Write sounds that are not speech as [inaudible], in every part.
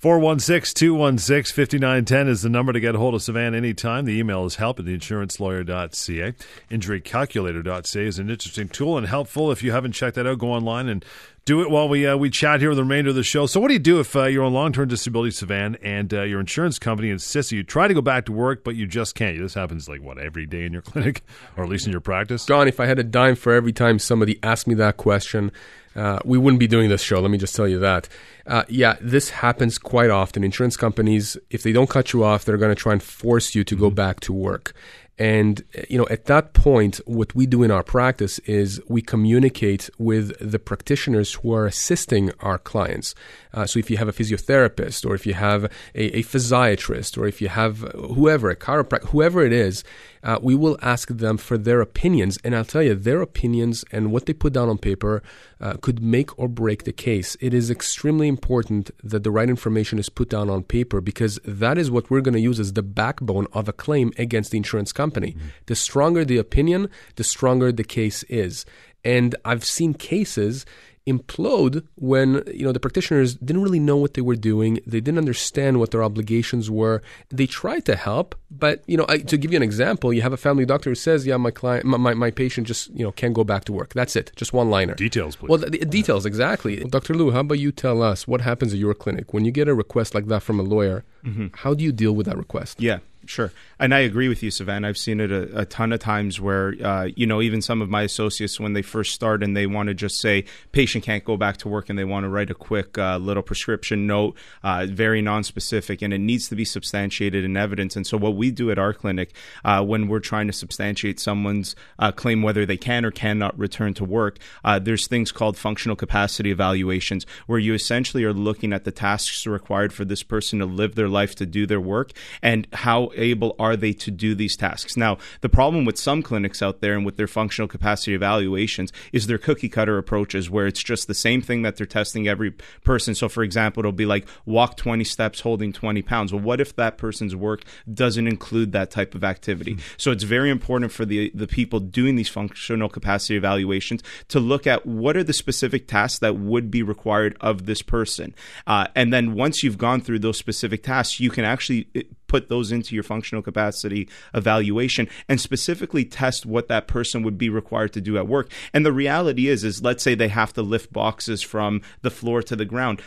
416 216 5910 is the number to get a hold of Sivan anytime. The email is help at theinsurancelawyer.ca. Injurycalculator.ca is an interesting tool and helpful. If you haven't checked that out, go online and do it while we uh, we chat here with the remainder of the show. So, what do you do if uh, you're on long term disability, Sivan, and uh, your insurance company insists you try to go back to work, but you just can't? This happens like what every day in your [laughs] clinic, or at least in your practice. John, if I had a dime for every time somebody asked me that question, uh, we wouldn't be doing this show. Let me just tell you that. Uh, yeah, this happens quite often. Insurance companies, if they don't cut you off, they're going to try and force you to go mm-hmm. back to work. And you know, at that point, what we do in our practice is we communicate with the practitioners who are assisting our clients. Uh, so if you have a physiotherapist, or if you have a, a physiatrist, or if you have whoever, a chiropractor, whoever it is, uh, we will ask them for their opinions. And I'll tell you, their opinions and what they put down on paper uh, could make or break the case. It is extremely important that the right information is put down on paper because that is what we're going to use as the backbone of a claim against the insurance company. Mm-hmm. The stronger the opinion, the stronger the case is. And I've seen cases implode when you know the practitioners didn't really know what they were doing. They didn't understand what their obligations were. They tried to help but you know I, to give you an example you have a family doctor who says yeah my client my, my, my patient just you know can't go back to work. That's it. Just one liner. Details please. Well the, the details exactly. Dr lou how about you tell us what happens at your clinic? When you get a request like that from a lawyer mm-hmm. how do you deal with that request? Yeah Sure. And I agree with you, Sivan. I've seen it a, a ton of times where, uh, you know, even some of my associates, when they first start and they want to just say, patient can't go back to work and they want to write a quick uh, little prescription note, uh, very non-specific, and it needs to be substantiated in evidence. And so what we do at our clinic uh, when we're trying to substantiate someone's uh, claim, whether they can or cannot return to work, uh, there's things called functional capacity evaluations where you essentially are looking at the tasks required for this person to live their life, to do their work, and how able are they to do these tasks? Now, the problem with some clinics out there and with their functional capacity evaluations is their cookie cutter approaches where it's just the same thing that they're testing every person. So, for example, it'll be like walk 20 steps holding 20 pounds. Well, what if that person's work doesn't include that type of activity? Mm-hmm. So, it's very important for the, the people doing these functional capacity evaluations to look at what are the specific tasks that would be required of this person. Uh, and then once you've gone through those specific tasks, you can actually put those into your functional capacity evaluation and specifically test what that person would be required to do at work. And the reality is, is let's say they have to lift boxes from the floor to the ground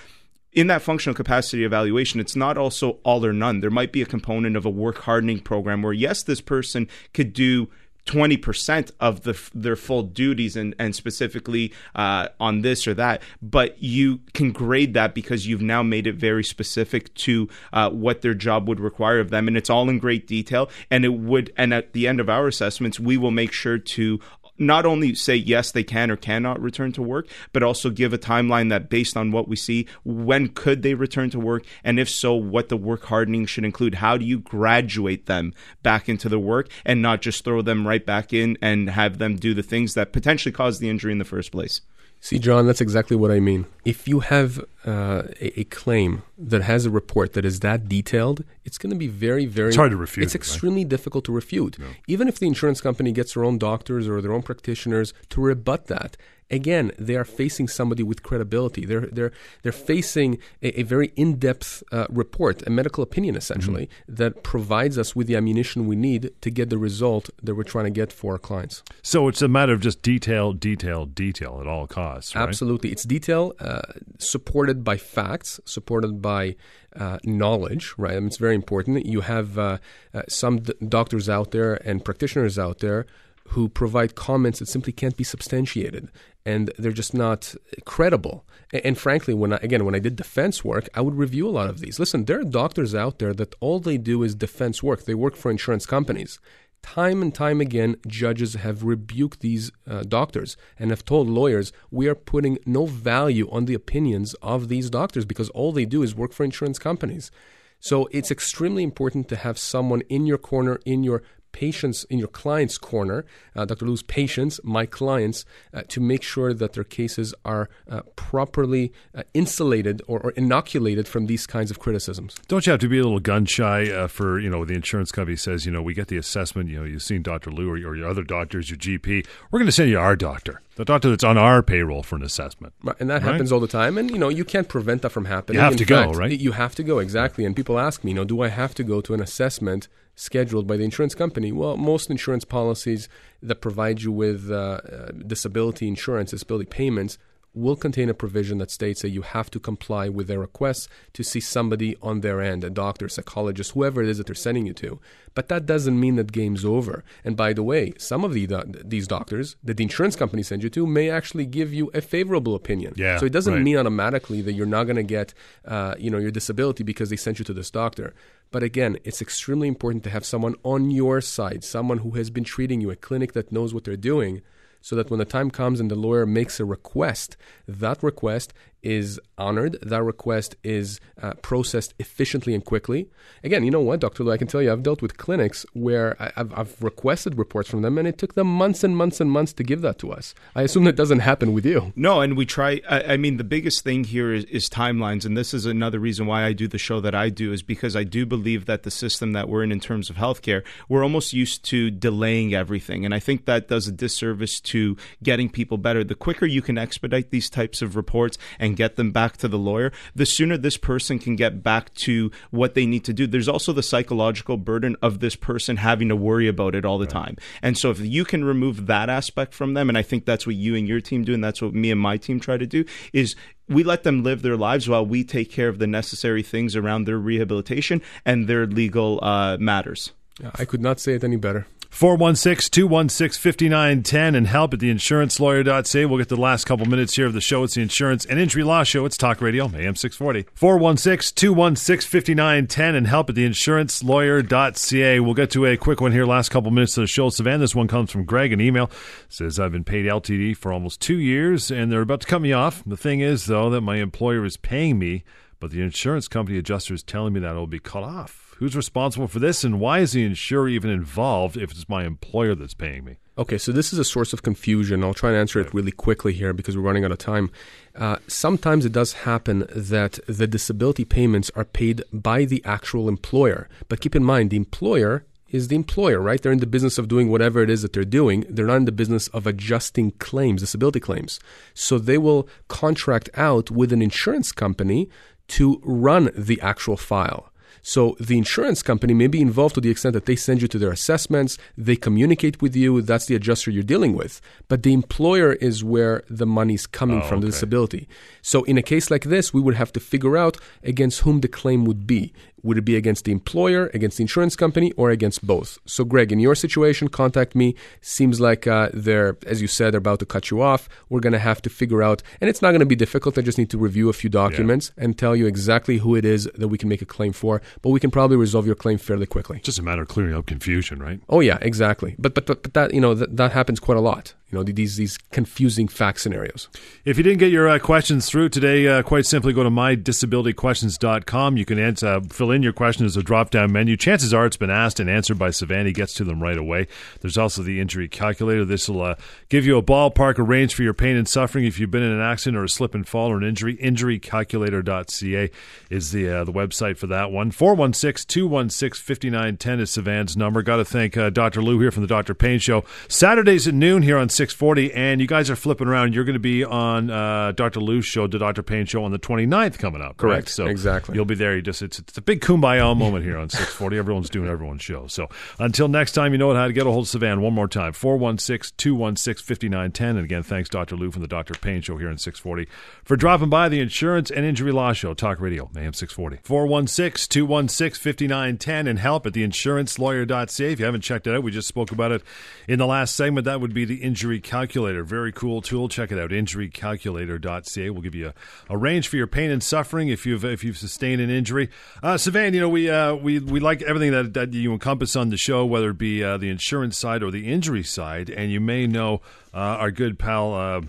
in that functional capacity evaluation, it's not also all or none. There might be a component of a work hardening program where, yes, this person could do 20% of the, their full duties and, and specifically uh, on this or that, but you can grade that because you've now made it very specific to uh, what their job would require of them. And it's all in great detail. And it would, and at the end of our assessments, we will make sure to not only say yes they can or cannot return to work but also give a timeline that based on what we see when could they return to work? And if so what the work hardening should include. How do you graduate them back into the work and not just throw them right back in and have them do the things that potentially caused the injury in the first place See, John, that's exactly what I mean. If you have uh, a, a, claim that has a report that is that detailed, it's going to be very, very. It's hard to refute. It's extremely right? difficult to refute. No. Even if the insurance company gets their own doctors or their own practitioners to rebut that, again, they are facing somebody with credibility. They're they're they're facing a, a very in depth uh, report, a medical opinion, essentially, mm-hmm. that provides us with the ammunition we need to get the result that we're trying to get for our clients. So it's a matter of just detail, detail, detail at all costs. Right? Absolutely, it's detail uh, supported by facts, supported by uh, knowledge, right? I mean, it's very important. You have uh, uh, some d- doctors out there and practitioners out there who provide comments that simply can't be substantiated and they're just not credible. And, frankly, when I, again when I did defense work, I would review a lot of these. Listen, there are doctors out there that all they do is defense work. They work for insurance companies. Time and time again, judges have rebuked these uh, doctors and have told lawyers we are putting no value on the opinions of these doctors because all they do is work for insurance companies. So it's extremely important to have someone in your corner, in your patients in your client's corner, uh, Dr. Lou's patients, my clients, uh, to make sure that their cases are uh, properly uh, insulated or, or, inoculated from these kinds of criticisms. Don't you have to be a little gun shy uh, for you know the insurance company says you know we get the assessment you know you've seen Dr. Lou or, or your other doctors, your GP, we're going to send you our doctor the doctor that's on our payroll for an assessment. Right, and that right? happens all the time. And you know, you can't prevent that from happening. You have In to fact, go, right? You have to go exactly. And people ask me, you know, do I have to go to an assessment scheduled by the insurance company? Well, most insurance policies that provide you with uh, uh, disability insurance, disability payments, will contain a provision that states that you have to comply with their requests to see somebody on their end, a doctor, psychologist, whoever it is that they're sending you to. But that doesn't mean that game's over. And by the way, some of the, these doctors that the insurance company sends you to may actually give you a favorable opinion. Yeah, so it doesn't right. mean automatically that you're not going to get, uh, you know, your disability because they sent you to this doctor. But again, it's extremely important to have someone on your side, someone who has been treating you, a clinic that knows what they're doing so that when the time comes and the lawyer makes a request, that request is honored. That request is uh, processed efficiently and quickly. Again, you know what, Dr. Lou, I can tell you, I've dealt with clinics where I, have I've requested reports from them, and it took them months and months and months to give that to us. I assume that doesn't happen with you. No, and we try. I, I mean, the biggest thing here is, is, timelines, and this is another reason why I do the show that I do, is because I do believe that the system that we're in, in terms of healthcare, we're almost used to delaying everything, and I think that does a disservice to getting people better. The quicker you can expedite these types of reports and and get them back to the lawyer, the sooner this person can get back to what they need to do. There's also the psychological burden of this person having to worry about it all the right. time. And so if you can remove that aspect from them, and I think that's what you and your team do, and that's what me and my team try to do, is we let them live their lives while we take care of the necessary things around their rehabilitation and their legal uh, matters. I could not say it any better. 416 216 5910 and help at theinsurancelawyer.ca. We'll get the last couple minutes here of the show. It's the Insurance and Injury Law Show. It's Talk Radio, AM 640. 416 216 5910 and help at theinsurancelawyer.ca. We'll get to a quick one here, last couple minutes of the show. Sivan, this one comes from Greg, an email. Says, I've been paid LTD for almost two years and they're about to cut me off. The thing is, though, that my employer is paying me, but the insurance company adjuster is telling me that it will be cut off. Who's responsible for this, and why is the insurer even involved if it's my employer that's paying me? Okay, so this is a source of confusion. I'll try and answer it really quickly here because we're running out of time. Uh, sometimes it does happen that the disability payments are paid by the actual employer. But keep in mind, the employer is the employer, right? They're in the business of doing whatever it is that they're doing. They're not in the business of adjusting claims, disability claims. So they will contract out with an insurance company to run the actual file. So the insurance company may be involved to the extent that they send you to their assessments, they communicate with you, that's the adjuster you're dealing with. But the employer is where the money's coming oh, from, okay. the disability. So in a case like this, we would have to figure out against whom the claim would be. Would it be against the employer, against the insurance company, or against both? So, Greg, in your situation, contact me. Seems like uh, they're, as you said, they're about to cut you off. We're going to have to figure out, and it's not going to be difficult. I just need to review a few documents yeah. and tell you exactly who it is that we can make a claim for. But we can probably resolve your claim fairly quickly. Just a matter of clearing up confusion, right? Oh yeah, exactly. But but but, but that you know that, that happens quite a lot you know these these confusing fact scenarios. If you didn't get your uh, questions through today, uh, quite simply go to mydisabilityquestions.com. You can answer, uh, fill in your question as a drop down menu. Chances are it's been asked and answered by Sivan. He gets to them right away. There's also the injury calculator. This will uh, give you a ballpark, a range for your pain and suffering if you've been in an accident or a slip and fall or an injury. Injurycalculator.ca is the uh, the website for that one. 416 216 5910 is Sivan's number. Got to thank uh, Dr. Lou here from the Dr. Payne Show. Saturdays at noon here on 640, and you guys are flipping around. You're going to be on uh, Dr. Lou's show, the Dr. Payne show, on the 29th coming up. Correct. So exactly. You'll be there. You just it's, it's a big kumbaya moment here on 640. Everyone's doing everyone's show. So until next time, you know how to get a hold of Sivan one more time 416 216 5910. And again, thanks, Dr. Lou from the Dr. Payne show here on 640 for dropping by the Insurance and Injury Law Show, Talk Radio, AM 640. 416 216 5910 and help at theinsurancelawyer.ca. If you haven't checked it out, we just spoke about it in the last segment. That would be the injury Injury Calculator. Very cool tool. Check it out. Injurycalculator.ca We'll give you a, a range for your pain and suffering if you've if you've sustained an injury. Uh, Sivan, you know we uh, we we like everything that, that you encompass on the show, whether it be uh, the insurance side or the injury side. And you may know uh, our good pal uh,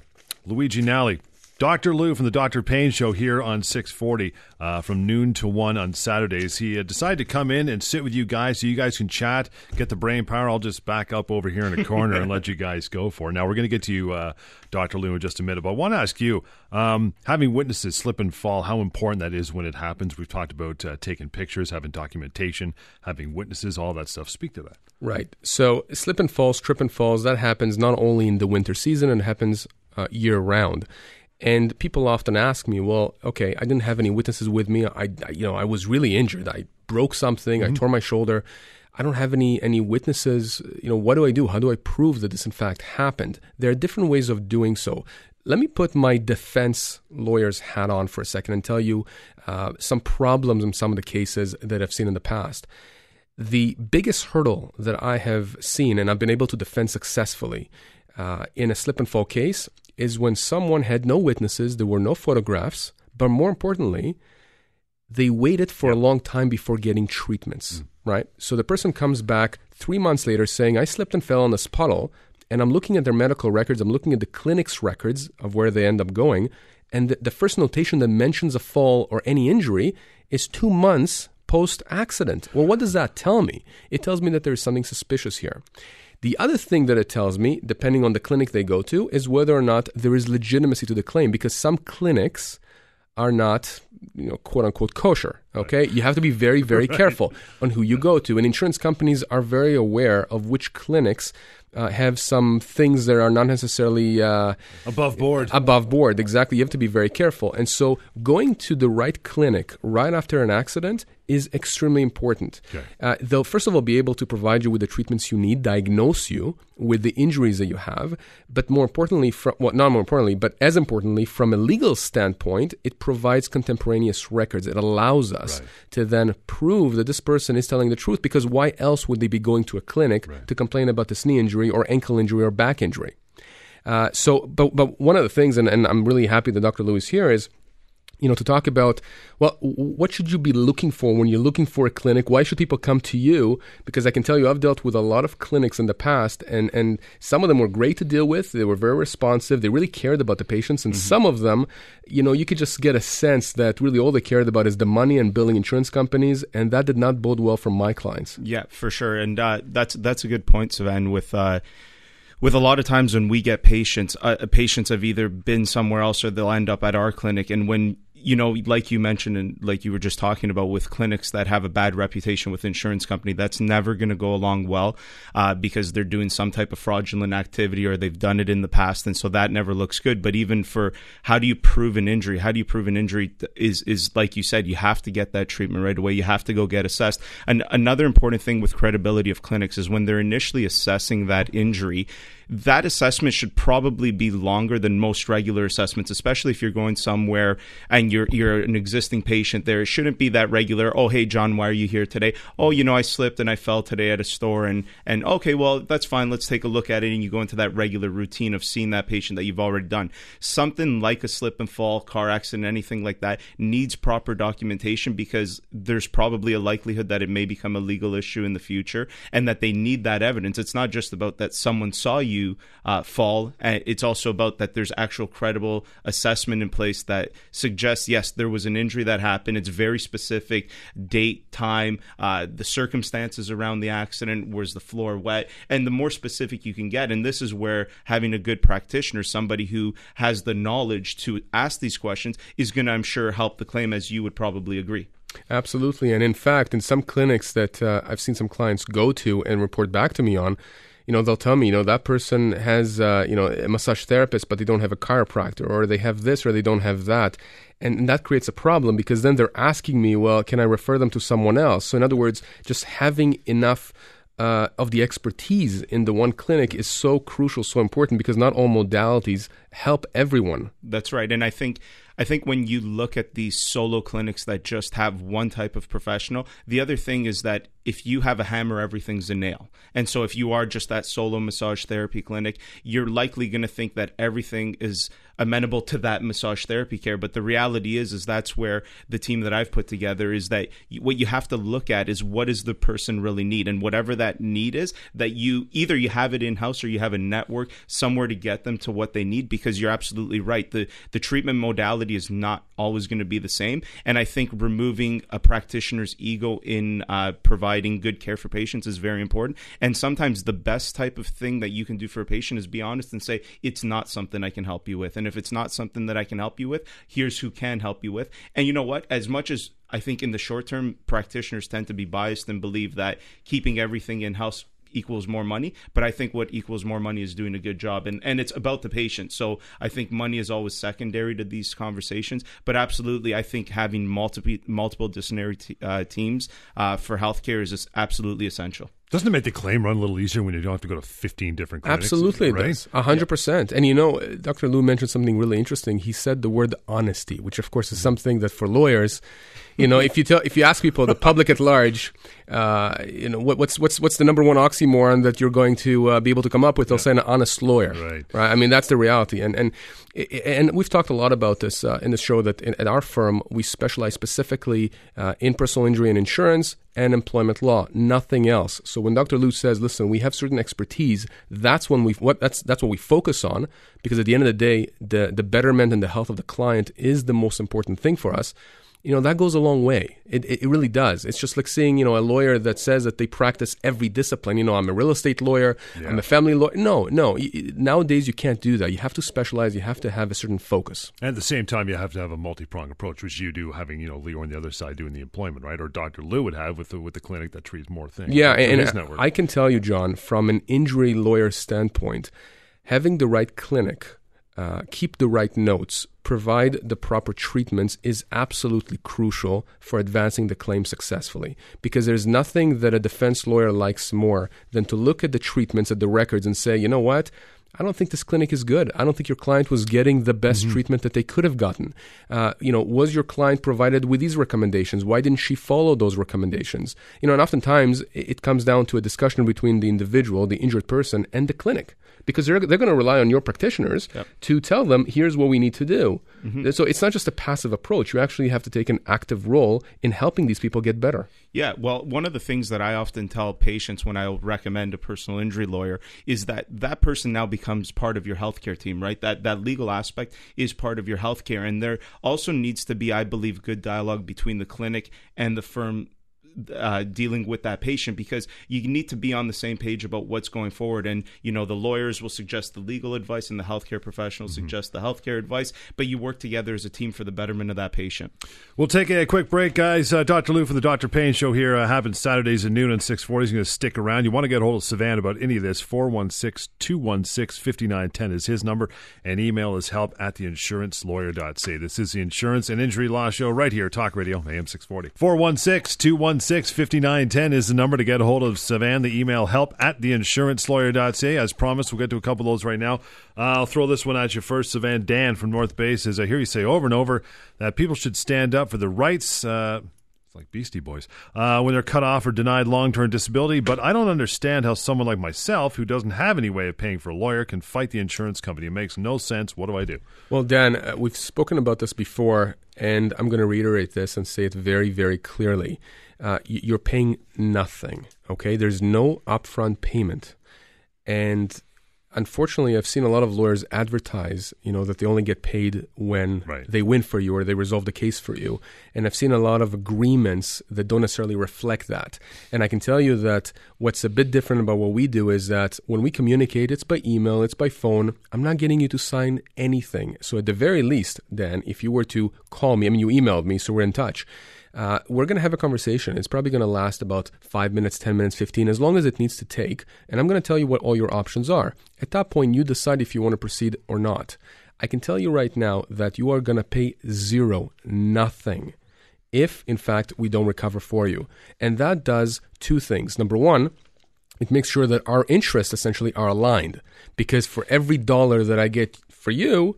Luigi Nally Dr. Lou from the Dr. Payne Show here on 640 uh, from noon to 1 on Saturdays. He uh, decided to come in and sit with you guys so you guys can chat, get the brain power. I'll just back up over here in a corner and let you guys go for it. Now, we're going to get to you, uh, Dr. Lou, in just a minute, but I want to ask you um, having witnesses slip and fall, how important that is when it happens. We've talked about uh, taking pictures, having documentation, having witnesses, all that stuff. Speak to that. Right. So, slip and falls, trip and falls, that happens not only in the winter season, it happens uh, year round. And people often ask me, well, okay, I didn't have any witnesses with me. I, I you know, I was really injured. I broke something. Mm-hmm. I tore my shoulder. I don't have any any witnesses. You know, what do I do? How do I prove that this in fact happened? There are different ways of doing so. Let me put my defense lawyer's hat on for a second and tell you uh, some problems in some of the cases that I've seen in the past. The biggest hurdle that I have seen, and I've been able to defend successfully uh, in a slip and fall case, is when someone had no witnesses, there were no photographs, but more importantly, they waited for a long time before getting treatments, mm. right? So the person comes back three months later saying, I slipped and fell on this puddle, and I'm looking at their medical records, I'm looking at the clinic's records of where they end up going, and the, the first notation that mentions a fall or any injury is two months post accident. Well, what does that tell me? It tells me that there is something suspicious here. The other thing that it tells me, depending on the clinic they go to, is whether or not there is legitimacy to the claim because some clinics are not, you know, quote unquote kosher. Okay, right. you have to be very, [laughs] very right. careful on who you go to, and insurance companies are very aware of which clinics uh, have some things that are not necessarily uh, above board. Above board, exactly. You have to be very careful, and so going to the right clinic right after an accident is extremely important. Okay. Uh, they'll first of all be able to provide you with the treatments you need, diagnose you with the injuries that you have, but more importantly, from well, not more importantly, but as importantly, from a legal standpoint, it provides contemporaneous records. It allows us right. to then prove that this person is telling the truth. Because why else would they be going to a clinic right. to complain about this knee injury or ankle injury or back injury? Uh, so, but but one of the things, and, and I'm really happy that Dr. Lewis here is you know, to talk about, well, what should you be looking for when you're looking for a clinic? Why should people come to you? Because I can tell you, I've dealt with a lot of clinics in the past, and, and some of them were great to deal with. They were very responsive. They really cared about the patients. And mm-hmm. some of them, you know, you could just get a sense that really all they cared about is the money and billing insurance companies. And that did not bode well for my clients. Yeah, for sure. And uh, that's, that's a good point, Sivan, with, uh, with a lot of times when we get patients, uh, patients have either been somewhere else or they'll end up at our clinic. And when you know, like you mentioned and like you were just talking about with clinics that have a bad reputation with insurance company, that's never going to go along well uh, because they're doing some type of fraudulent activity or they've done it in the past, and so that never looks good. But even for how do you prove an injury? How do you prove an injury is is like you said, you have to get that treatment right away. You have to go get assessed. And another important thing with credibility of clinics is when they're initially assessing that injury that assessment should probably be longer than most regular assessments, especially if you're going somewhere and you're you're an existing patient there. It shouldn't be that regular. Oh, hey John, why are you here today? Oh, you know, I slipped and I fell today at a store and and okay, well, that's fine. Let's take a look at it and you go into that regular routine of seeing that patient that you've already done. Something like a slip and fall, car accident, anything like that needs proper documentation because there's probably a likelihood that it may become a legal issue in the future and that they need that evidence. It's not just about that someone saw you you uh, fall. And it's also about that there's actual credible assessment in place that suggests yes, there was an injury that happened. It's very specific date, time, uh, the circumstances around the accident. Was the floor wet? And the more specific you can get, and this is where having a good practitioner, somebody who has the knowledge to ask these questions, is going to, I'm sure, help the claim, as you would probably agree. Absolutely. And in fact, in some clinics that uh, I've seen some clients go to and report back to me on, you know, they'll tell me, you know, that person has, uh, you know, a massage therapist, but they don't have a chiropractor, or they have this, or they don't have that. And, that creates a problem because then they're asking me, well, can I refer them to someone else? So, in other words, just having enough uh, of the expertise in the one clinic is so crucial, so important because not all modalities help everyone. That's right. And I think I think when you look at these solo clinics that just have one type of professional, the other thing is that if you have a hammer, everything's a nail. And so if you are just that solo massage therapy clinic, you're likely going to think that everything is amenable to that massage therapy care but the reality is is that's where the team that I've put together is that what you have to look at is what does the person really need and whatever that need is that you either you have it in house or you have a network somewhere to get them to what they need because you're absolutely right the the treatment modality is not always going to be the same and I think removing a practitioner's ego in uh, providing good care for patients is very important and sometimes the best type of thing that you can do for a patient is be honest and say it's not something I can help you with and if it's not something that I can help you with, here's who can help you with. And you know what? As much as I think in the short term, practitioners tend to be biased and believe that keeping everything in house equals more money. But I think what equals more money is doing a good job, and and it's about the patient. So I think money is always secondary to these conversations. But absolutely, I think having multiple multiple disciplinary t- uh, teams uh, for healthcare is absolutely essential. Doesn't it make the claim run a little easier when you don't have to go to 15 different clinics? Absolutely, right? it does. 100%. And you know, Dr. Lou mentioned something really interesting. He said the word honesty, which of course is something that for lawyers, you know, if you tell, if you ask people, the public at large, uh, you know, what, what's what's what's the number one oxymoron that you're going to uh, be able to come up with? They'll say an honest lawyer, Right. Right. I mean, that's the reality. And and and we've talked a lot about this uh, in the show that in, at our firm we specialize specifically uh, in personal injury and insurance and employment law, nothing else. So when Dr. Lou says, "Listen, we have certain expertise," that's when we what that's that's what we focus on because at the end of the day, the the betterment and the health of the client is the most important thing for us you know that goes a long way it, it, really does it's just like seeing you know a lawyer that says that they practice every discipline you know i'm a real estate lawyer Yeah. i'm a family lawyer no no nowadays you can't do that you have to specialize you have to have a certain focus And at the same time, you have to have a multi-pronged approach, which you do, having you know Leo on the other side doing the employment, right? Or Dr. Lou would have with the, with the clinic that treats more things. yeah and network. i can tell you john from an injury lawyer standpoint having the right clinic uh, keep the right notes provide the proper treatments is absolutely crucial for advancing the claim successfully because there's nothing that a defense lawyer likes more than to look at the treatments at the records and say you know what I don't think this clinic is good. I don't think your client was getting the best treatment that they could have gotten. Uh, you know, was your client provided with these recommendations? Why didn't she follow those recommendations? You know, and oftentimes it it comes down to a discussion between the individual, the injured person, and the clinic because they're, they're going to rely on your practitioners to tell them, here's what we need to do. Mm-hmm. So it's not just a passive approach. You actually have to take an active role in helping these people get better. Yeah, well, one of the things that I often tell patients when I recommend a personal injury lawyer is that that person now becomes part of your healthcare team, right? That that legal aspect is part of your healthcare, and there also needs to be, I believe, good dialogue between the clinic and the firm. Uh, dealing with that patient because you need to be on the same page about what's going forward and you know the lawyers will suggest the legal advice and the healthcare professionals suggest the healthcare advice but you work together as a team for the betterment of that patient We'll take a quick break, guys. Uh, Dr. Lou from the Dr. Payne Show here uh, happens Saturdays at noon and 640. He's going to stick around. You want to get a hold of Sivan about any of this, 416-216-5910 is his number, and email is help at theinsurancelawyer.ca. This is the Insurance and Injury Law Show right here, Talk Radio, AM 640. 416-216-5910 is the number to get a hold of Sivan. The email help at theinsurancelawyer.ca. As promised, we'll get to a couple of those right now. Uh, I'll throw this one at you first. Sivan Dan from North Bay says, I hear you say over and over that people should stand up for the rights. Uh, it's like Beastie Boys uh, when they're cut off or denied long-term disability. But I don't understand how someone like myself, who doesn't have any way of paying for a lawyer, can fight the insurance company. It makes no sense. What do I do? Well, Dan, uh, we've spoken about this before, and I'm going to reiterate this and say it very, very clearly. Uh, you're paying nothing, okay? There's no upfront payment. And unfortunately, I've seen a lot of lawyers advertise, you know, that they only get paid when Right. they win for you or they resolve the case for you. And I've seen a lot of agreements that don't necessarily reflect that. And I can tell you that what's a bit different about what we do is that when we communicate, it's by email, it's by phone. I'm not getting you to sign anything. So at the very least, Dan, if you were to call me, I mean, you emailed me, so we're in touch. Uh, we're going to have a conversation. It's probably going to last about five minutes, 10 minutes, 15, as long as it needs to take. And I'm going to tell you what all your options are. At that point, you decide if you want to proceed or not. I can tell you right now that you are going to pay zero, nothing, if in fact we don't recover for you. And that does two things. Number one, it makes sure that our interests essentially are aligned because for every dollar that I get for you,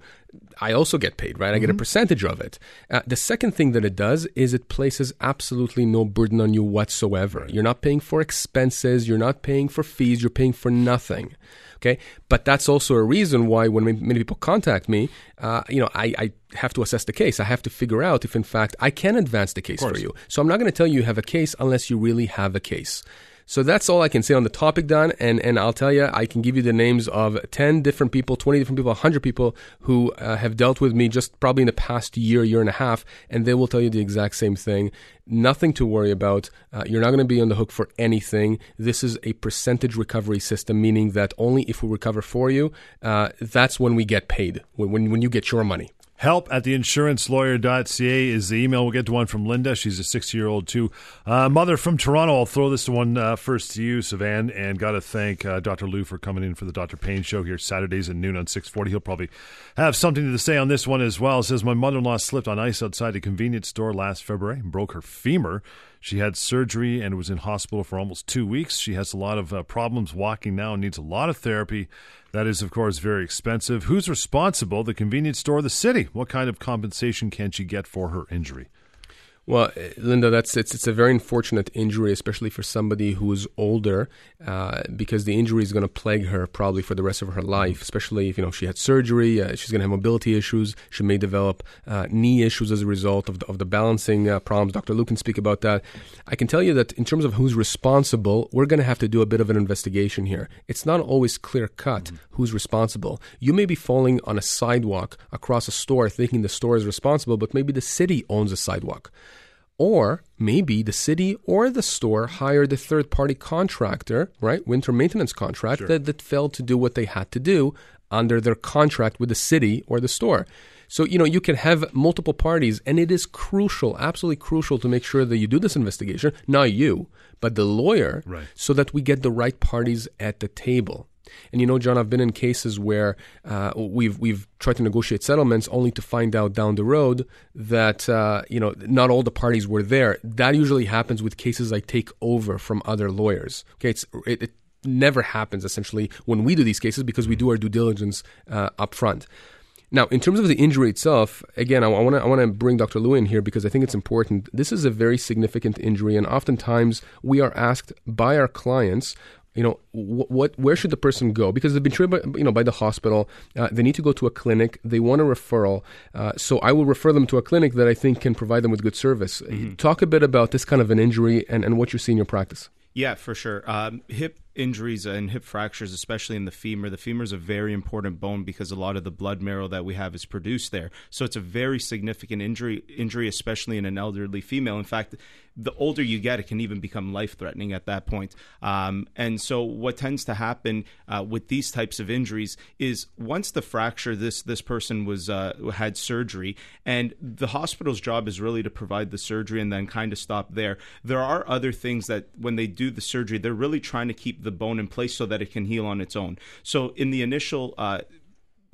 I also get paid, right? I get a percentage of it. Uh, the second thing that it does is it places absolutely no burden on you whatsoever. You're not paying for expenses, you're not paying for fees, you're paying for nothing. Okay, but that's also a reason why when many people contact me, uh, you know, I, I, have to assess the case. I have to figure out if, in fact, I can advance the case for you. So I'm not going to tell you you have a case unless you really have a case. So that's all I can say on the topic, Don. And, and I'll tell you, I can give you the names of 10 different people, 20 different people, 100 people who uh, have dealt with me just probably in the past year, year and a half, and they will tell you the exact same thing. Nothing to worry about. Uh, you're not going to be on the hook for anything. This is a percentage recovery system, meaning that only if we recover for you, uh, that's when we get paid, when, when you get your money. Help at theinsurancelawyer.ca is the email. We'll get to one from Linda. She's a 60 year old, too. Uh, mother from Toronto. I'll throw this one uh, first to you, Sivan, and got to thank uh, Dr. Lou for coming in for the Dr. Payne show here Saturdays at noon on 640. He'll probably have something to say on this one as well. It says, My mother in law slipped on ice outside a convenience store last February and broke her femur. She had surgery and was in hospital for almost two weeks. She has a lot of uh, problems walking now and needs a lot of therapy. That is, of course, very expensive. Who's responsible? The convenience store, the city? What kind of compensation can she get for her injury? Well, uh, Linda, that's it's it's a very unfortunate injury, especially for somebody who is older, uh, because the injury is going to plague her probably for the rest of her life. Especially if you know she had surgery, uh, she's going to have mobility issues. She may develop uh, knee issues as a result of the, of the balancing uh, problems. Dr. Luke can speak about that. I can tell you that in terms of who's responsible, we're going to have to do a bit of an investigation here. It's not always clear cut mm-hmm. who's responsible. You may be falling on a sidewalk across a store, thinking the store is responsible, but maybe the city owns a sidewalk. Or maybe the city or the store hired a third party contractor, right? Winter maintenance contract sure. that, that failed to do what they had to do under their contract with the city or the store. So, you know, you can have multiple parties, and it is crucial, absolutely crucial to make sure that you do this investigation, not you, but the lawyer, right. so that we get the right parties at the table. And you know, John, I've been in cases where uh, we've we've tried to negotiate settlements, only to find out down the road that uh, you know not all the parties were there. That usually happens with cases I take over from other lawyers. Okay, it's it, it never happens essentially when we do these cases because we do our due diligence uh, up front. Now, in terms of the injury itself, again, I want to I want to bring Dr. Lou in here because I think it's important. This is a very significant injury, and oftentimes we are asked by our clients you know what, what where should the person go because they've been treated by, you know by the hospital uh, they need to go to a clinic they want a referral uh, so i will refer them to a clinic that i think can provide them with good service mm-hmm. talk a bit about this kind of an injury and, and what you see in your practice yeah for sure um, hip injuries and hip fractures, especially in the femur. The femur is a very important bone because a lot of the blood marrow that we have is produced there. So it's a very significant injury, injury, especially in an elderly female. In fact, the older you get, it can even become life threatening at that point. Um, and so, what tends to happen uh, with these types of injuries is once the fracture, this this person was uh, had surgery, and the hospital's job is really to provide the surgery and then kind of stop there. There are other things that when they do the surgery, they're really trying to keep the bone in place so that it can heal on its own. So in the initial uh,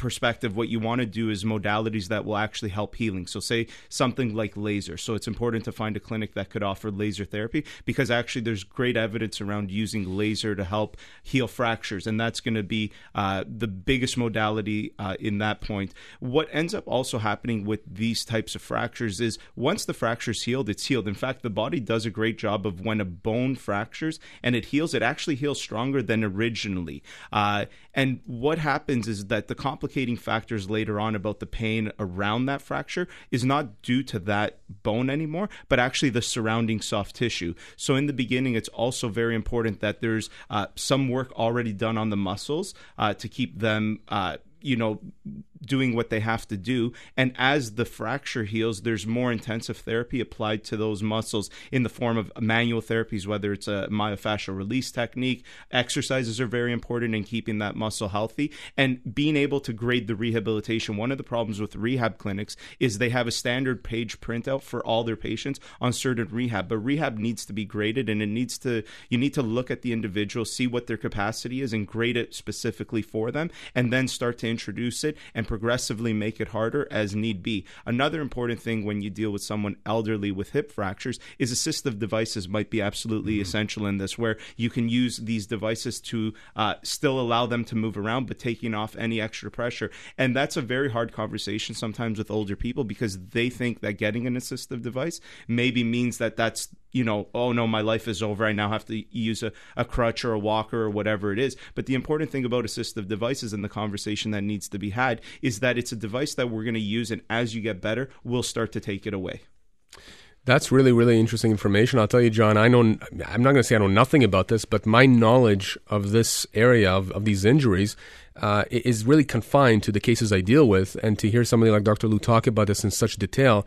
perspective, what you want to do is modalities that will actually help healing. So, say something like laser. So, it's important to find a clinic that could offer laser therapy because actually there's great evidence around using laser to help heal fractures, and that's going to be uh, the biggest modality uh, in that point. What ends up also happening with these types of fractures is once the fracture is healed, it's healed. In fact, the body does a great job of when a bone fractures and it heals, it actually heals stronger than originally. Uh, and what happens is that the complicating factors later on about the pain around that fracture is not due to that bone anymore, but actually the surrounding soft tissue. So in the beginning, it's also very important that there's uh, some work already done on the muscles uh, to keep them. Uh, you know doing what they have to do. And as the fracture heals, there's more intensive therapy applied to those muscles in the form of manual therapies, whether it's a myofascial release technique. Exercises are very important in keeping that muscle healthy and being able to grade the rehabilitation. One of the problems with rehab clinics is they have a standard page printout for all their patients on certain rehab, but rehab needs to be graded and it needs to, you need to look at the individual, see what their capacity is, and grade it specifically for them, and then start to introduce it and progressively make it harder as need be. Another important thing when you deal with someone elderly with hip fractures is assistive devices might be absolutely mm-hmm. essential in this, where you can use these devices to uh, still allow them to move around, but taking off any extra pressure. And that's a very hard conversation sometimes with older people because they think that getting an assistive device maybe means that that's you know, oh no, my life is over. I now have to use a, a crutch or a walker or whatever it is. But the important thing about assistive devices and the conversation that needs to be had is that it's a device that we're going to use, and as you get better, we'll start to take it away. That's really, really interesting information. I'll tell you, John, I know, I'm not going to say I know nothing about this, but my knowledge of this area, of, of these injuries, uh, is really confined to the cases I deal with. And to hear somebody like Dr. Lou talk about this in such detail,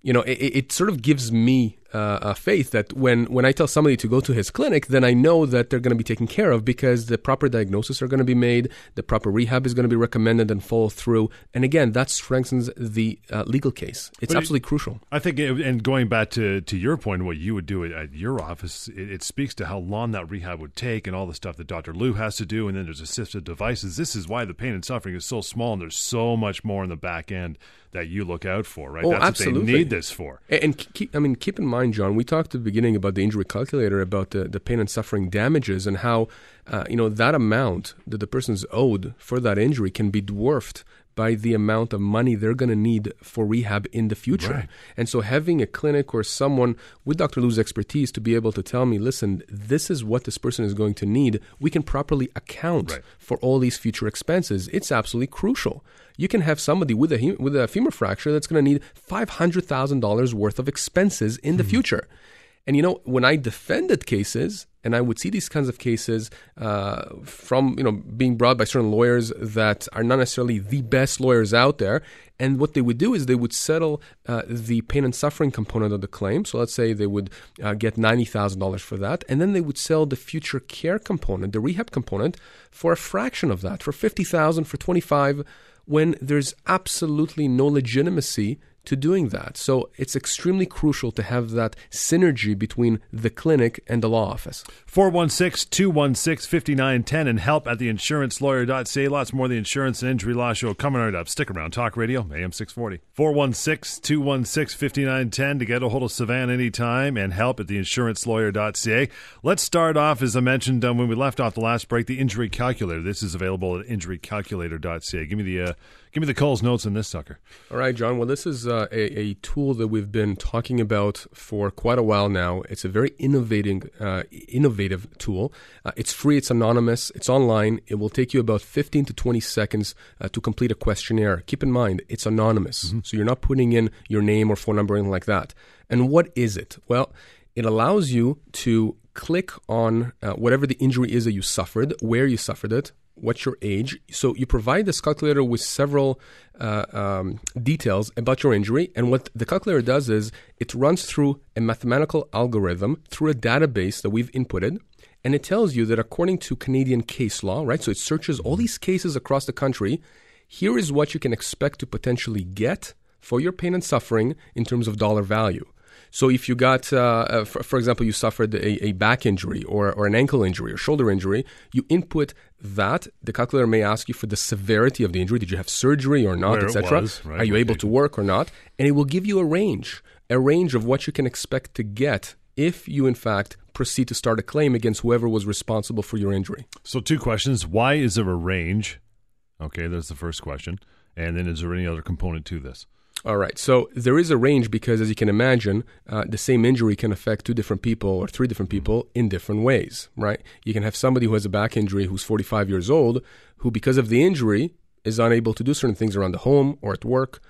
you know, it, it sort of gives me uh, a faith that when, when I tell somebody to go to his clinic, then I know that they're going to be taken care of because the proper diagnosis are going to be made, the proper rehab is going to be recommended and follow through. And again, that strengthens the uh, legal case. It's but absolutely it, crucial. I think, and going back to, to your point, what you would do at your office, it, it speaks to how long that rehab would take and all the stuff that Dr. Lou has to do. And then there's assistive devices. This is why the pain and suffering is so small, and there's so much more in the back end that you look out for, right? Oh, That's absolutely. what they need this for. And, and keep, I mean, keep in mind, John, we talked at the beginning about the injury calculator, about the, the pain and suffering damages, and how uh, you know that amount that the person's owed for that injury can be dwarfed by the amount of money they're going to need for rehab in the future. Right. And so having a clinic or someone with Dr. Lou's expertise to be able to tell me, listen, this is what this person is going to need, we can properly account right. for all these future expenses. It's absolutely crucial. You can have somebody with a with a femur fracture that's going to need $500,000 worth of expenses in the hmm. future. And you know, when I defended cases, and I would see these kinds of cases uh, from you know being brought by certain lawyers that are not necessarily the best lawyers out there. And what they would do is they would settle uh, the pain and suffering component of the claim. So let's say they would uh, get ninety thousand dollars for that, and then they would sell the future care component, the rehab component, for a fraction of that, for fifty thousand, for twenty five, when there's absolutely no legitimacy to doing that. So it's extremely crucial to have that synergy between the clinic and the law office. 416 216 5910 and help at theinsurancelawyer.ca. Lots more of the Insurance and Injury Law Show coming right up. Stick around. Talk Radio, AM 640. 416 216 5910 to get a hold of Sivan anytime and help at theinsurancelawyer.ca. Let's start off, as I mentioned um, when we left off the last break, the injury calculator. This is available at injurycalculator.ca. Give me the. Uh, Give me the Coles notes in this sucker. All right, John. Well, this is uh, a, a, tool that we've been talking about for quite a while now. It's a very innovating, uh, innovative tool. Uh, it's free. It's anonymous. It's online. It will take you about 15 to 20 seconds uh, to complete a questionnaire. Keep in mind, it's anonymous, mm-hmm. so you're not putting in your name or phone number or anything like that. And what is it? Well, it allows you to click on uh, whatever the injury is that you suffered, where you suffered it, what's your age. So you provide this calculator with several uh, um, details about your injury. And what the calculator does is it runs through a mathematical algorithm through a database that we've inputted. And it tells you that according to Canadian case law, right? So it searches all these cases across the country. Here is what you can expect to potentially get for your pain and suffering in terms of dollar value. So if you got, uh, uh, for, for, example, you suffered a, a, back injury or, or an ankle injury or shoulder injury, you input that. The calculator may ask you for the severity of the injury. Did you have surgery or not, etc. Right, Are you able to work or not? And it will give you a range, a range of what you can expect to get if you, in fact, proceed to start a claim against whoever was responsible for your injury. So, two questions. Why is there a range? Okay, that's the first question. And then, is there any other component to this? All right. So there is a range because, as you can imagine, uh, the same injury can affect two different people or three different people in different ways, right? You can have somebody who has a back injury who's 45 years old, who, because of the injury, is unable to do certain things around the home or at work.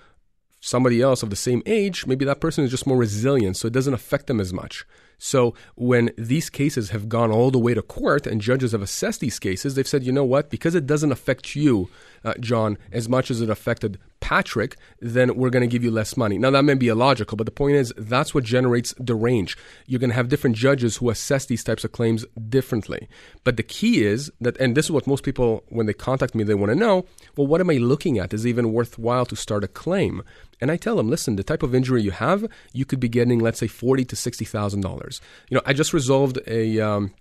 Somebody else of the same age, maybe that person is just more resilient, so it doesn't affect them as much. So when these cases have gone all the way to court and judges have assessed these cases, they've said, you know what, because it doesn't affect you, uh, John, as much as it affected Patrick, then we're going to give you less money. Now, that may be illogical, but the point is that's what generates the range. You're going to have different judges who assess these types of claims differently. But the key is that, and this is what most people, when they contact me, they want to know well, what am I looking at? Is it even worthwhile to start a claim? And I tell them, listen, the type of injury you have, you could be getting, let's say, forty to sixty thousand dollars. You know, I just resolved a um,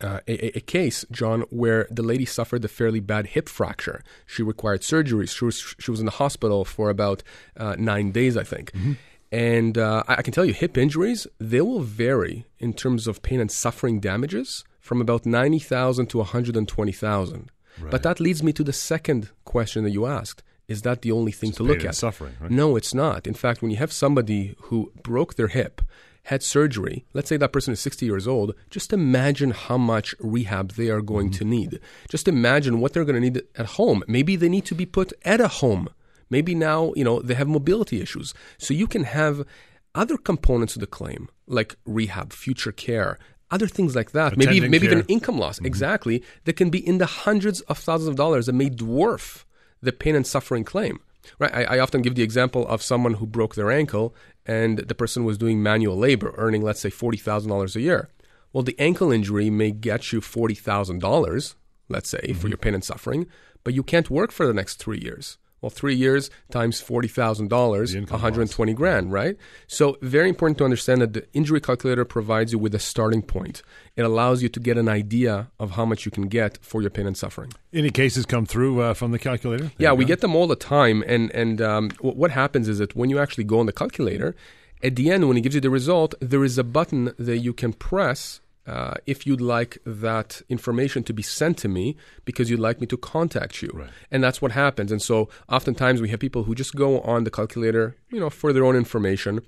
uh, a, a, case, John, where the lady suffered a fairly bad hip fracture. She required surgery. She was, she was in the hospital for about uh, nine days, I think. Mm-hmm. And uh, I, I can tell you, hip injuries, they will vary in terms of pain and suffering damages from about 90,000 to 120,000. Right. But that leads me to the second question that you asked. Is that the only thing it's to look at? Suffering, right? No, it's not. In fact, when you have somebody who broke their hip had surgery, let's say that person is 60 years old, just imagine how much rehab they are going mm-hmm. to need. Just imagine what they're going to need at home. Maybe they need to be put at a home. Maybe now, you know, they have mobility issues. So you can have other components of the claim, like rehab, future care, other things like that. Attending maybe maybe care. even income loss. Mm-hmm. Exactly. That can be in the hundreds of thousands of dollars that may dwarf the pain and suffering claim. Right. I, I, often give the example of someone who broke their ankle and the person was doing manual labor, earning let's say forty thousand dollars a year. Well, the ankle injury may get you forty thousand dollars, let's say, mm-hmm. for your pain and suffering, but you can't work for the next three years. Well, three years times forty thousand dollars, one hundred twenty grand, right? So, very important to understand that the injury calculator provides you with a starting point. It allows you to get an idea of how much you can get for your pain and suffering. Any cases come through uh, from the calculator? There yeah, we get them all the time, and and um, what happens is that when you actually go on the calculator, at the end when it gives you the result, there is a button that you can press uh, if you'd like that information to be sent to me because you'd like me to contact you. Right. And that's what happens. And so oftentimes we have people who just go on the calculator, you know, for their own information.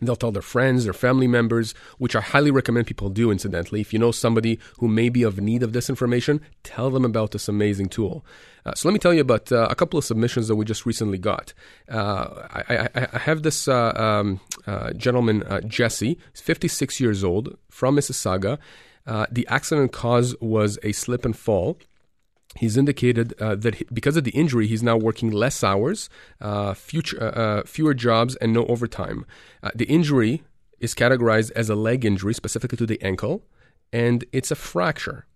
They'll tell their friends, their family members, which I highly recommend people do, incidentally. If you know somebody who may be of need of this information, tell them about this amazing tool. Uh, so let me tell you about uh, a couple of submissions that we just recently got. Uh, I, I, I, have this uh, um, uh, gentleman, uh, Jesse, 56 years old, from Mississauga. the accident cause was a slip and fall he's indicated uh, that he, because of the injury, he's now working less hours, uh, future, uh, uh fewer jobs, and no overtime. Uh, the injury is categorized as a leg injury, specifically to the ankle, and it's a fracture.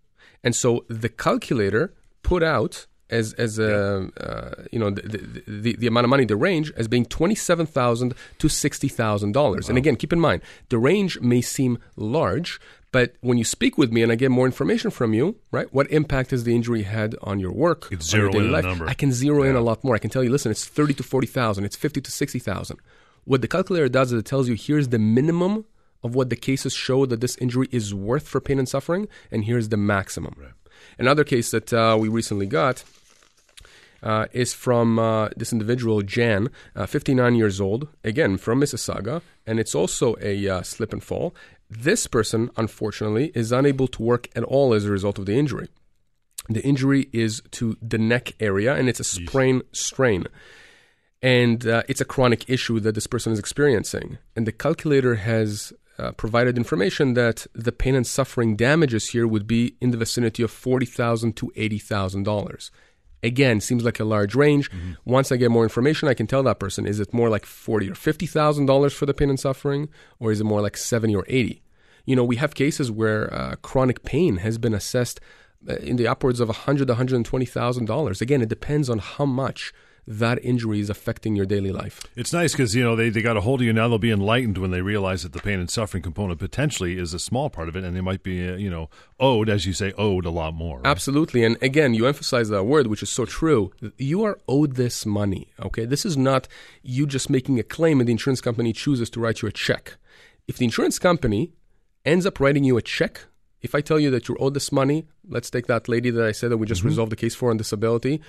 And so the calculator put out as as a uh, you know the, the, the amount of money the range as being twenty seven thousand to sixty thousand dollars. And again, keep in mind the range may seem large, but when you speak with me and I get more information from you, right? What impact has the injury had on your work? It's zero on your in life? number. I can zero yeah. in a lot more. I can tell you, listen, it's thirty to forty thousand. It's fifty to sixty thousand. What the calculator does is it tells you here's the minimum of what the cases show that this injury is worth for pain and suffering, and here's the maximum. Right. Another case that uh, we recently got uh, is from uh, this individual, Jan, uh, 59 years old, again from Mississauga, and it's also a uh, slip and fall. This person, unfortunately, is unable to work at all as a result of the injury. The injury is to the neck area, and it's a sprain strain. And uh, it's a chronic issue that this person is experiencing. And the calculator has uh, provided information that the pain and suffering damages here would be in the vicinity of 40,000 to $80,000. Again, seems like a large range. Mm-hmm. Once I get more information, I can tell that person: is it more like forty or fifty thousand dollars for the pain and suffering, or is it more like seventy or eighty? You know, we have cases where uh, chronic pain has been assessed uh, in the upwards of a hundred, one hundred and twenty thousand dollars. Again, it depends on how much that injury is affecting your daily life. It's nice because you know they, they got a hold of you now. They'll be enlightened when they realize that the pain and suffering component potentially is a small part of it, and they might be uh, you know owed, as you say, owed a lot more. Right? Absolutely, and again, you emphasize that word, which is so true. You are owed this money. Okay, this is not you just making a claim, and the insurance company chooses to write you a check. If the insurance company ends up writing you a check if I tell you that you're owed this money, let's take that lady that I said that we just mm-hmm. resolved the case for on disability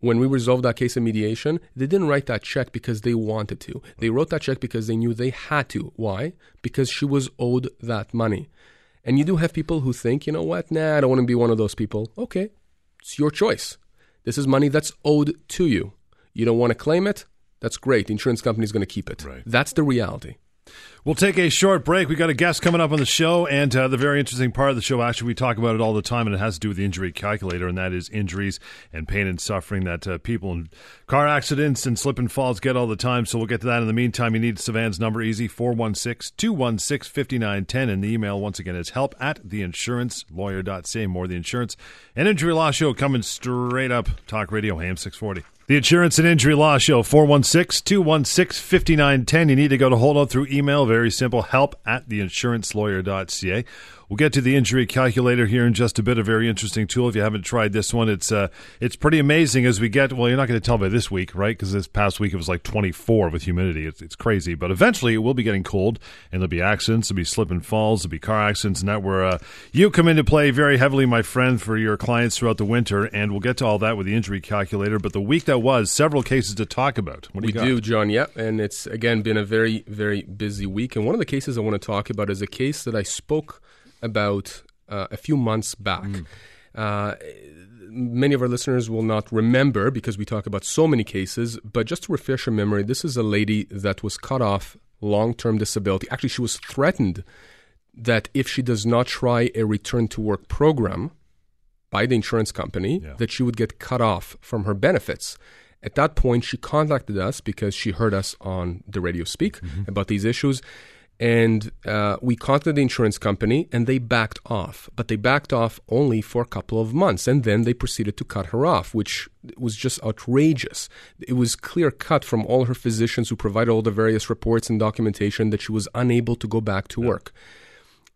when we resolved that case in mediation, they didn't write that check because they wanted to. They wrote that check because they knew they had to. Why? Because she was owed that money. And you do have people who think, you know what, nah, I don't want to be one of those people. Okay, it's your choice. This is money that's owed to you. You don't want to claim it? That's great. The insurance company is going to keep it. Right. That's the reality. We'll take a short break. We got a guest coming up on the show, and uh, the very interesting part of the show. Actually, we talk about it all the time, and it has to do with the injury calculator, and that is injuries and pain and suffering that uh, people in car accidents and slip and falls get all the time. So we'll get to that. In the meantime, you need Sivan's number easy 416 216 5910, and the email once again is help at theinsurancelawyer.ca. More the insurance and injury law show coming straight up. Talk Radio AM 640. The Insurance and Injury Law Show, 416 216 5910. You need to go to hold on through email. Very simple help at theinsurancelawyer.ca. We'll get to the injury calculator here in just a bit. A very interesting tool. If you haven't tried this one, it's uh, it's pretty amazing as we get. Well, you're not going to tell by this week, right? Because this past week it was like 24 with humidity. It's, it's crazy. But eventually it will be getting cold, and there'll be accidents. There'll be slip and falls. There'll be car accidents, and that where uh, you come into play very heavily, my friend, for your clients throughout the winter. And we'll get to all that with the injury calculator. But the week that was, several cases to talk about. What do we do, John. Yep, and it's again been a very very busy week. And one of the cases I want to talk about is a case that I spoke about uh, a few months back. Mm. Uh, many of our listeners will not remember because we talk about so many cases, but just to refresh your memory, this is a lady that was cut off long term disability. Actually, she was threatened that if she does not try a return to work program by the insurance company, Yeah. that she would get cut off from her benefits. At that point, she contacted us because she heard us on the radio speak about these issues. And uh, we contacted the insurance company and they backed off. But they backed off only for a couple of months. And then they proceeded to cut her off, which was just outrageous. It was clear cut from all her physicians who provided all the various reports and documentation that she was unable to go back to work.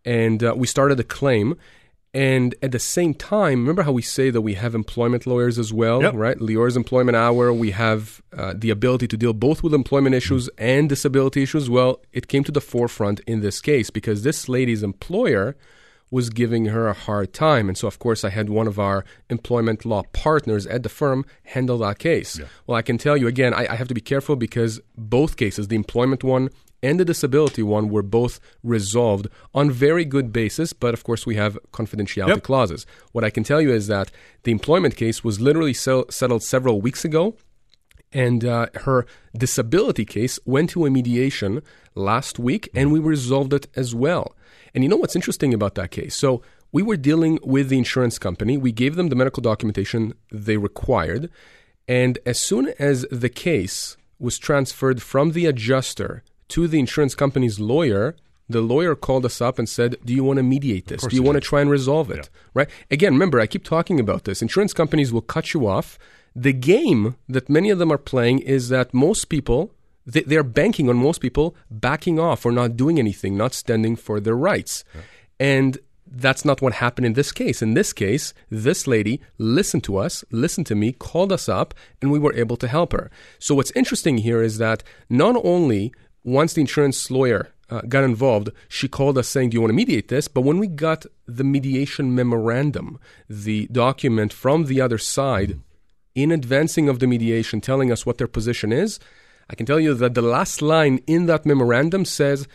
And uh, we started a claim. And at the same time, remember how we say that we have employment lawyers as well, Yep. right? Lior's Employment Hour. We have uh, the ability to deal both with employment issues and disability issues. Well, it came to the forefront in this case because this lady's employer was giving her a hard time. And so, of course, I had one of our employment law partners at the firm handle that case. Well, I can tell you again, I, I have to be careful because both cases, the employment one and the disability one, were both resolved on very good basis. But of course, we have confidentiality Yep. clauses. What I can tell you is that the employment case was literally sel- settled several weeks ago. And uh, her disability case went to a mediation last week, and we resolved it as well. And you know what's interesting about that case? So we were dealing with the insurance company. We gave them the medical documentation they required. And as soon as the case was transferred from the adjuster to the insurance company's lawyer, the lawyer called us up and said, Do you want to mediate this? Do you want to try and resolve it? Right? Again, remember, I keep talking about this. Insurance companies will cut you off. The game that many of them are playing is that most people, they, they're banking on most people backing off or not doing anything, not standing for their rights. And that's not what happened in this case. In this case, this lady listened to us, listened to me, called us up, and we were able to help her. So, what's interesting here is that not only once the insurance lawyer uh, got involved, she called us saying, Do you want to mediate this? But when we got the mediation memorandum, the document from the other side, in advancing of the mediation, telling us what their position is, I can tell you that the last line in that memorandum says, "We-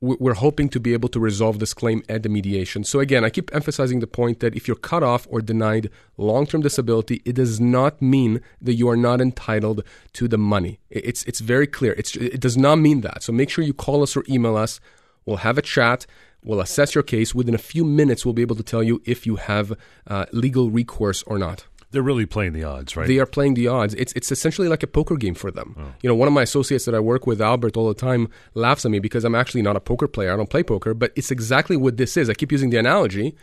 we're hoping to be able to resolve this claim at the mediation. So again, I keep emphasizing the point that if you're cut off or denied long-term disability, it does not mean that you are not entitled to the money. It's it's very clear. It's it does not mean that. So make sure you call us or email us. We'll have a chat. We'll assess your case. Within a few minutes, we'll be able to tell you if you have uh, legal recourse or not. They're really playing the odds, right? They are playing the odds. It's it's essentially like a poker game for them. You know, one of my associates that I work with, Albert, all the time laughs at me because I'm actually not a poker player. I don't play poker, but it's exactly what this is. I keep using the analogy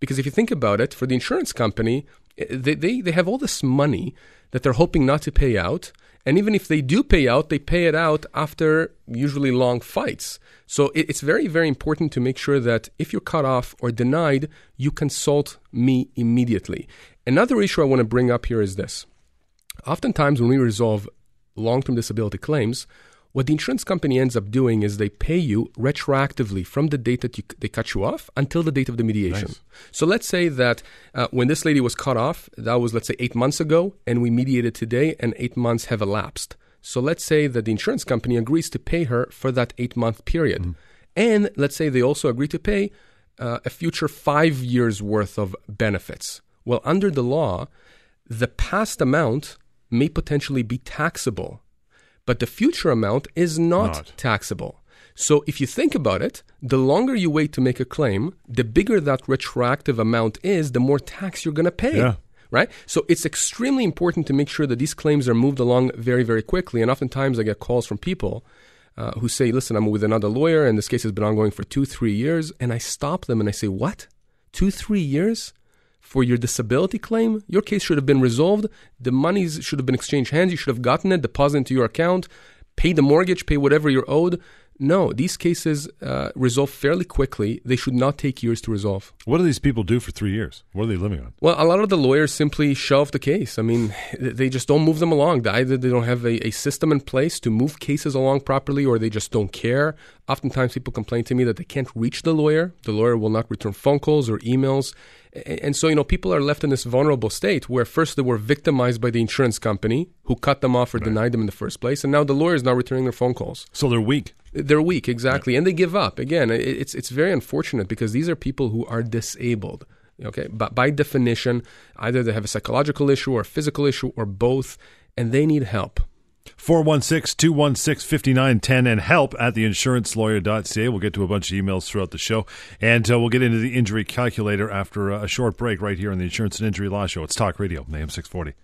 because if you think about it, for the insurance company, eh, they they, they have all this money that they're hoping not to pay out. And even if they do pay out, they pay it out after usually long fights. So it, it's very, very important to make sure that if you're cut off or denied, you consult me immediately. Another issue I want to bring up here is this. Oftentimes, when we resolve long term disability claims, what the insurance company ends up doing is they pay you retroactively from the date that you, they cut you off until the date of the mediation. Nice. So let's say that uh, when this lady was cut off, that was, let's say, eight months ago, and we mediated today, and eight months have elapsed. So let's say that the insurance company agrees to pay her for that eight month period. And let's say they also agree to pay uh, a future five years worth of benefits. Well, under the law, the past amount may potentially be taxable, but the future amount is not, Not. taxable. So if you think about it, the longer you wait to make a claim, the bigger that retroactive amount is, the more tax you're going to pay. Yeah. Right? So it's extremely important to make sure that these claims are moved along very, very quickly. And oftentimes I get calls from people uh, who say, listen, I'm with another lawyer and this case has been ongoing for two, three years. And I stop them and I say, what? Two, three years? For your disability claim, your case should have been resolved. The monies should have been exchanged hands. You should have gotten it, deposited into your account, pay the mortgage, pay whatever you're owed. No, these cases uh, resolve fairly quickly. They should not take years to resolve. What do these people do for three years? What are they living on? Well, a lot of the lawyers simply shelve the case. I mean, they just don't move them along. Either they don't have a, a system in place to move cases along properly or they just don't care. Oftentimes, people complain to me that they can't reach the lawyer. The lawyer will not return phone calls or emails. And so, you know, people are left in this vulnerable state where first they were victimized by the insurance company who cut them off or right. denied them in the first place. And now the lawyer is not returning their phone calls. So they're weak. They're weak, exactly. Yeah. And they give up. Again, it's, it's very unfortunate because these are people who are disabled. Okay, but by definition, either they have a psychological issue or a physical issue or both, and they need help. 416 216 5910 and help at theinsurancelawyer.ca. We'll get to a bunch of emails throughout the show, and uh, we'll get into the injury calculator after a short break right here on the Insurance and Injury Law Show. It's Talk Radio, AM 640.